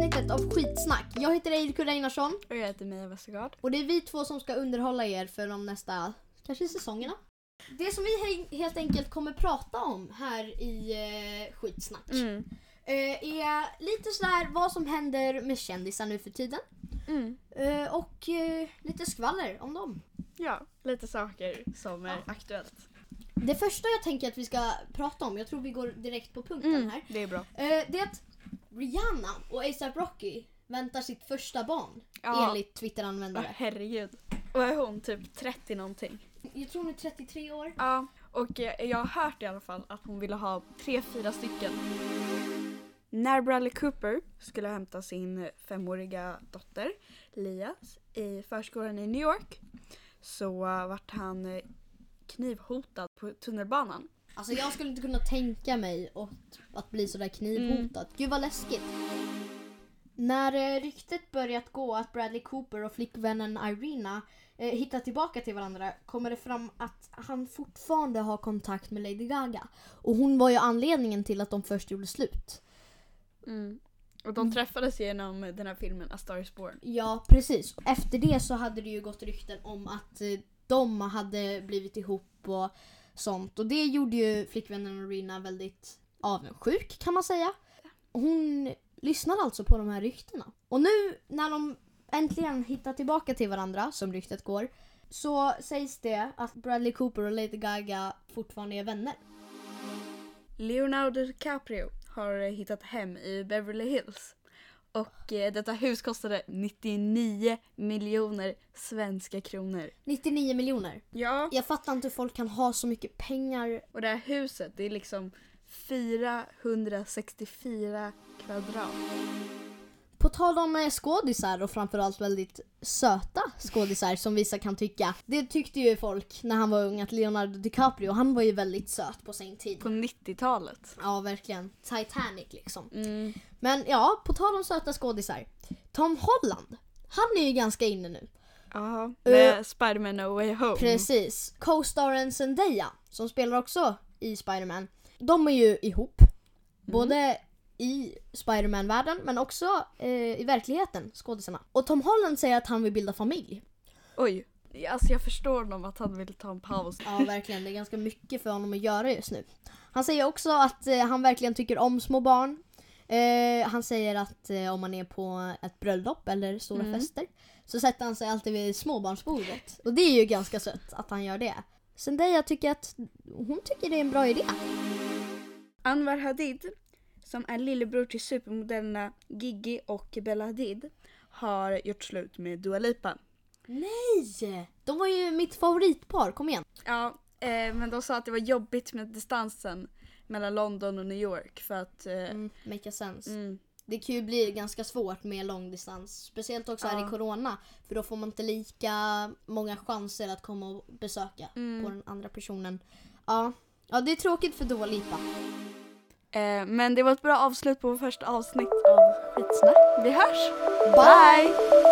avsnittet av Skitsnack. Jag heter Eirikur Einarsson Och jag heter Mia Westergaard. och det är vi två som ska underhålla er för de nästa, kanske säsongerna. Det som vi he- helt enkelt kommer prata om här i eh, Skitsnack Mm. eh, är lite sådär vad som händer med kändisar nu för tiden. Mm. Eh, och eh, lite skvaller om dem. Ja, lite saker som är aktuellt. Det första jag tänker att vi ska prata om, jag tror vi går direkt på punkten här. Det är bra. Eh, det är att Rihanna och ASAP Rocky väntar sitt första barn Ja. enligt Åh, Twitter-användare. herregud. Och är hon typ 30 någonting? Jag tror hon är 33 år. Ja, och eh, jag har hört i alla fall att hon ville ha tre, fyra stycken. När Bradley Cooper skulle hämta sin femåriga dotter Lias i förskolan i New York så uh, vart han eh, knivhotad på tunnelbanan. Alltså jag skulle inte kunna tänka mig att bli sådär knivhotad. Gud vad läskigt. När eh, ryktet börjat gå att Bradley Cooper och flickvännen Irina eh, hittar tillbaka till varandra kommer det fram att han fortfarande har kontakt med Lady Gaga. Och hon var ju anledningen till att de först gjorde slut. Och de träffades genom den här filmen A Star Is Born. Ja, precis. Efter det så hade det ju gått rykten om att eh, de hade blivit ihop och sånt. Och det gjorde ju flickvännen Irina väldigt avundsjuk kan man säga. Hon lyssnade alltså på de här ryktena. Och nu när de äntligen hittar tillbaka till varandra, som ryktet går, så sägs det att Bradley Cooper och Lady Gaga fortfarande är vänner. Leonardo DiCaprio har hittat hem i Beverly Hills. Och eh, detta hus kostade 99 miljoner svenska kronor. 99 miljoner. Ja. Jag fattar inte hur folk kan ha så mycket pengar. Och det här huset det är liksom 464 kvadrat. På tal om eh, skådisar och framförallt väldigt söta skådisar som vissa kan tycka. Det tyckte ju folk när han var ung att Leonardo DiCaprio, han var ju väldigt söt på sin tid. På 90-talet. Ja, verkligen. Titanic liksom. Mm. Men ja, på tal om söta skådisar. Tom Holland, han är ju ganska inne nu. Ja, med Spiderman No Way Home. Precis. Co-staren Zendaya, som spelar också i Spider-Man, de är ju ihop. Både i Spider-Man-världen men också eh, i verkligheten, skådisarna. Och Tom Holland säger att han vill bilda familj. Oj. Alltså jag förstår honom att han vill ta en paus. Ja, verkligen. Det är ganska mycket för honom att göra just nu. Han säger också att eh, han verkligen tycker om små barn. Eh, han säger att eh, om man är på ett bröllop eller stora Mm. fester så sätter han sig alltid vid småbarnsbordet. Och det är ju ganska sött att han gör det. Zendaya tycker att hon tycker det är en bra idé. Anwar Hadid, som är lillebror till supermodellerna Gigi och Bella Hadid, har gjort slut med Dua Lipa. Nej! De var ju mitt favoritpar, kom igen. Ja, eh, men de sa att det var jobbigt med distansen mellan London och New York för att... Eh, Mm, make sense. mm, Det kan ju bli ganska svårt med långdistans. Speciellt också här Ja. i Corona. För då får man inte lika många chanser att komma och besöka Mm. på den andra personen. Ja, ja det är tråkigt för Dua Lipa eh, men det var ett bra avslut på vårt första avsnitt av Skitsnack. Vi hörs! Bye!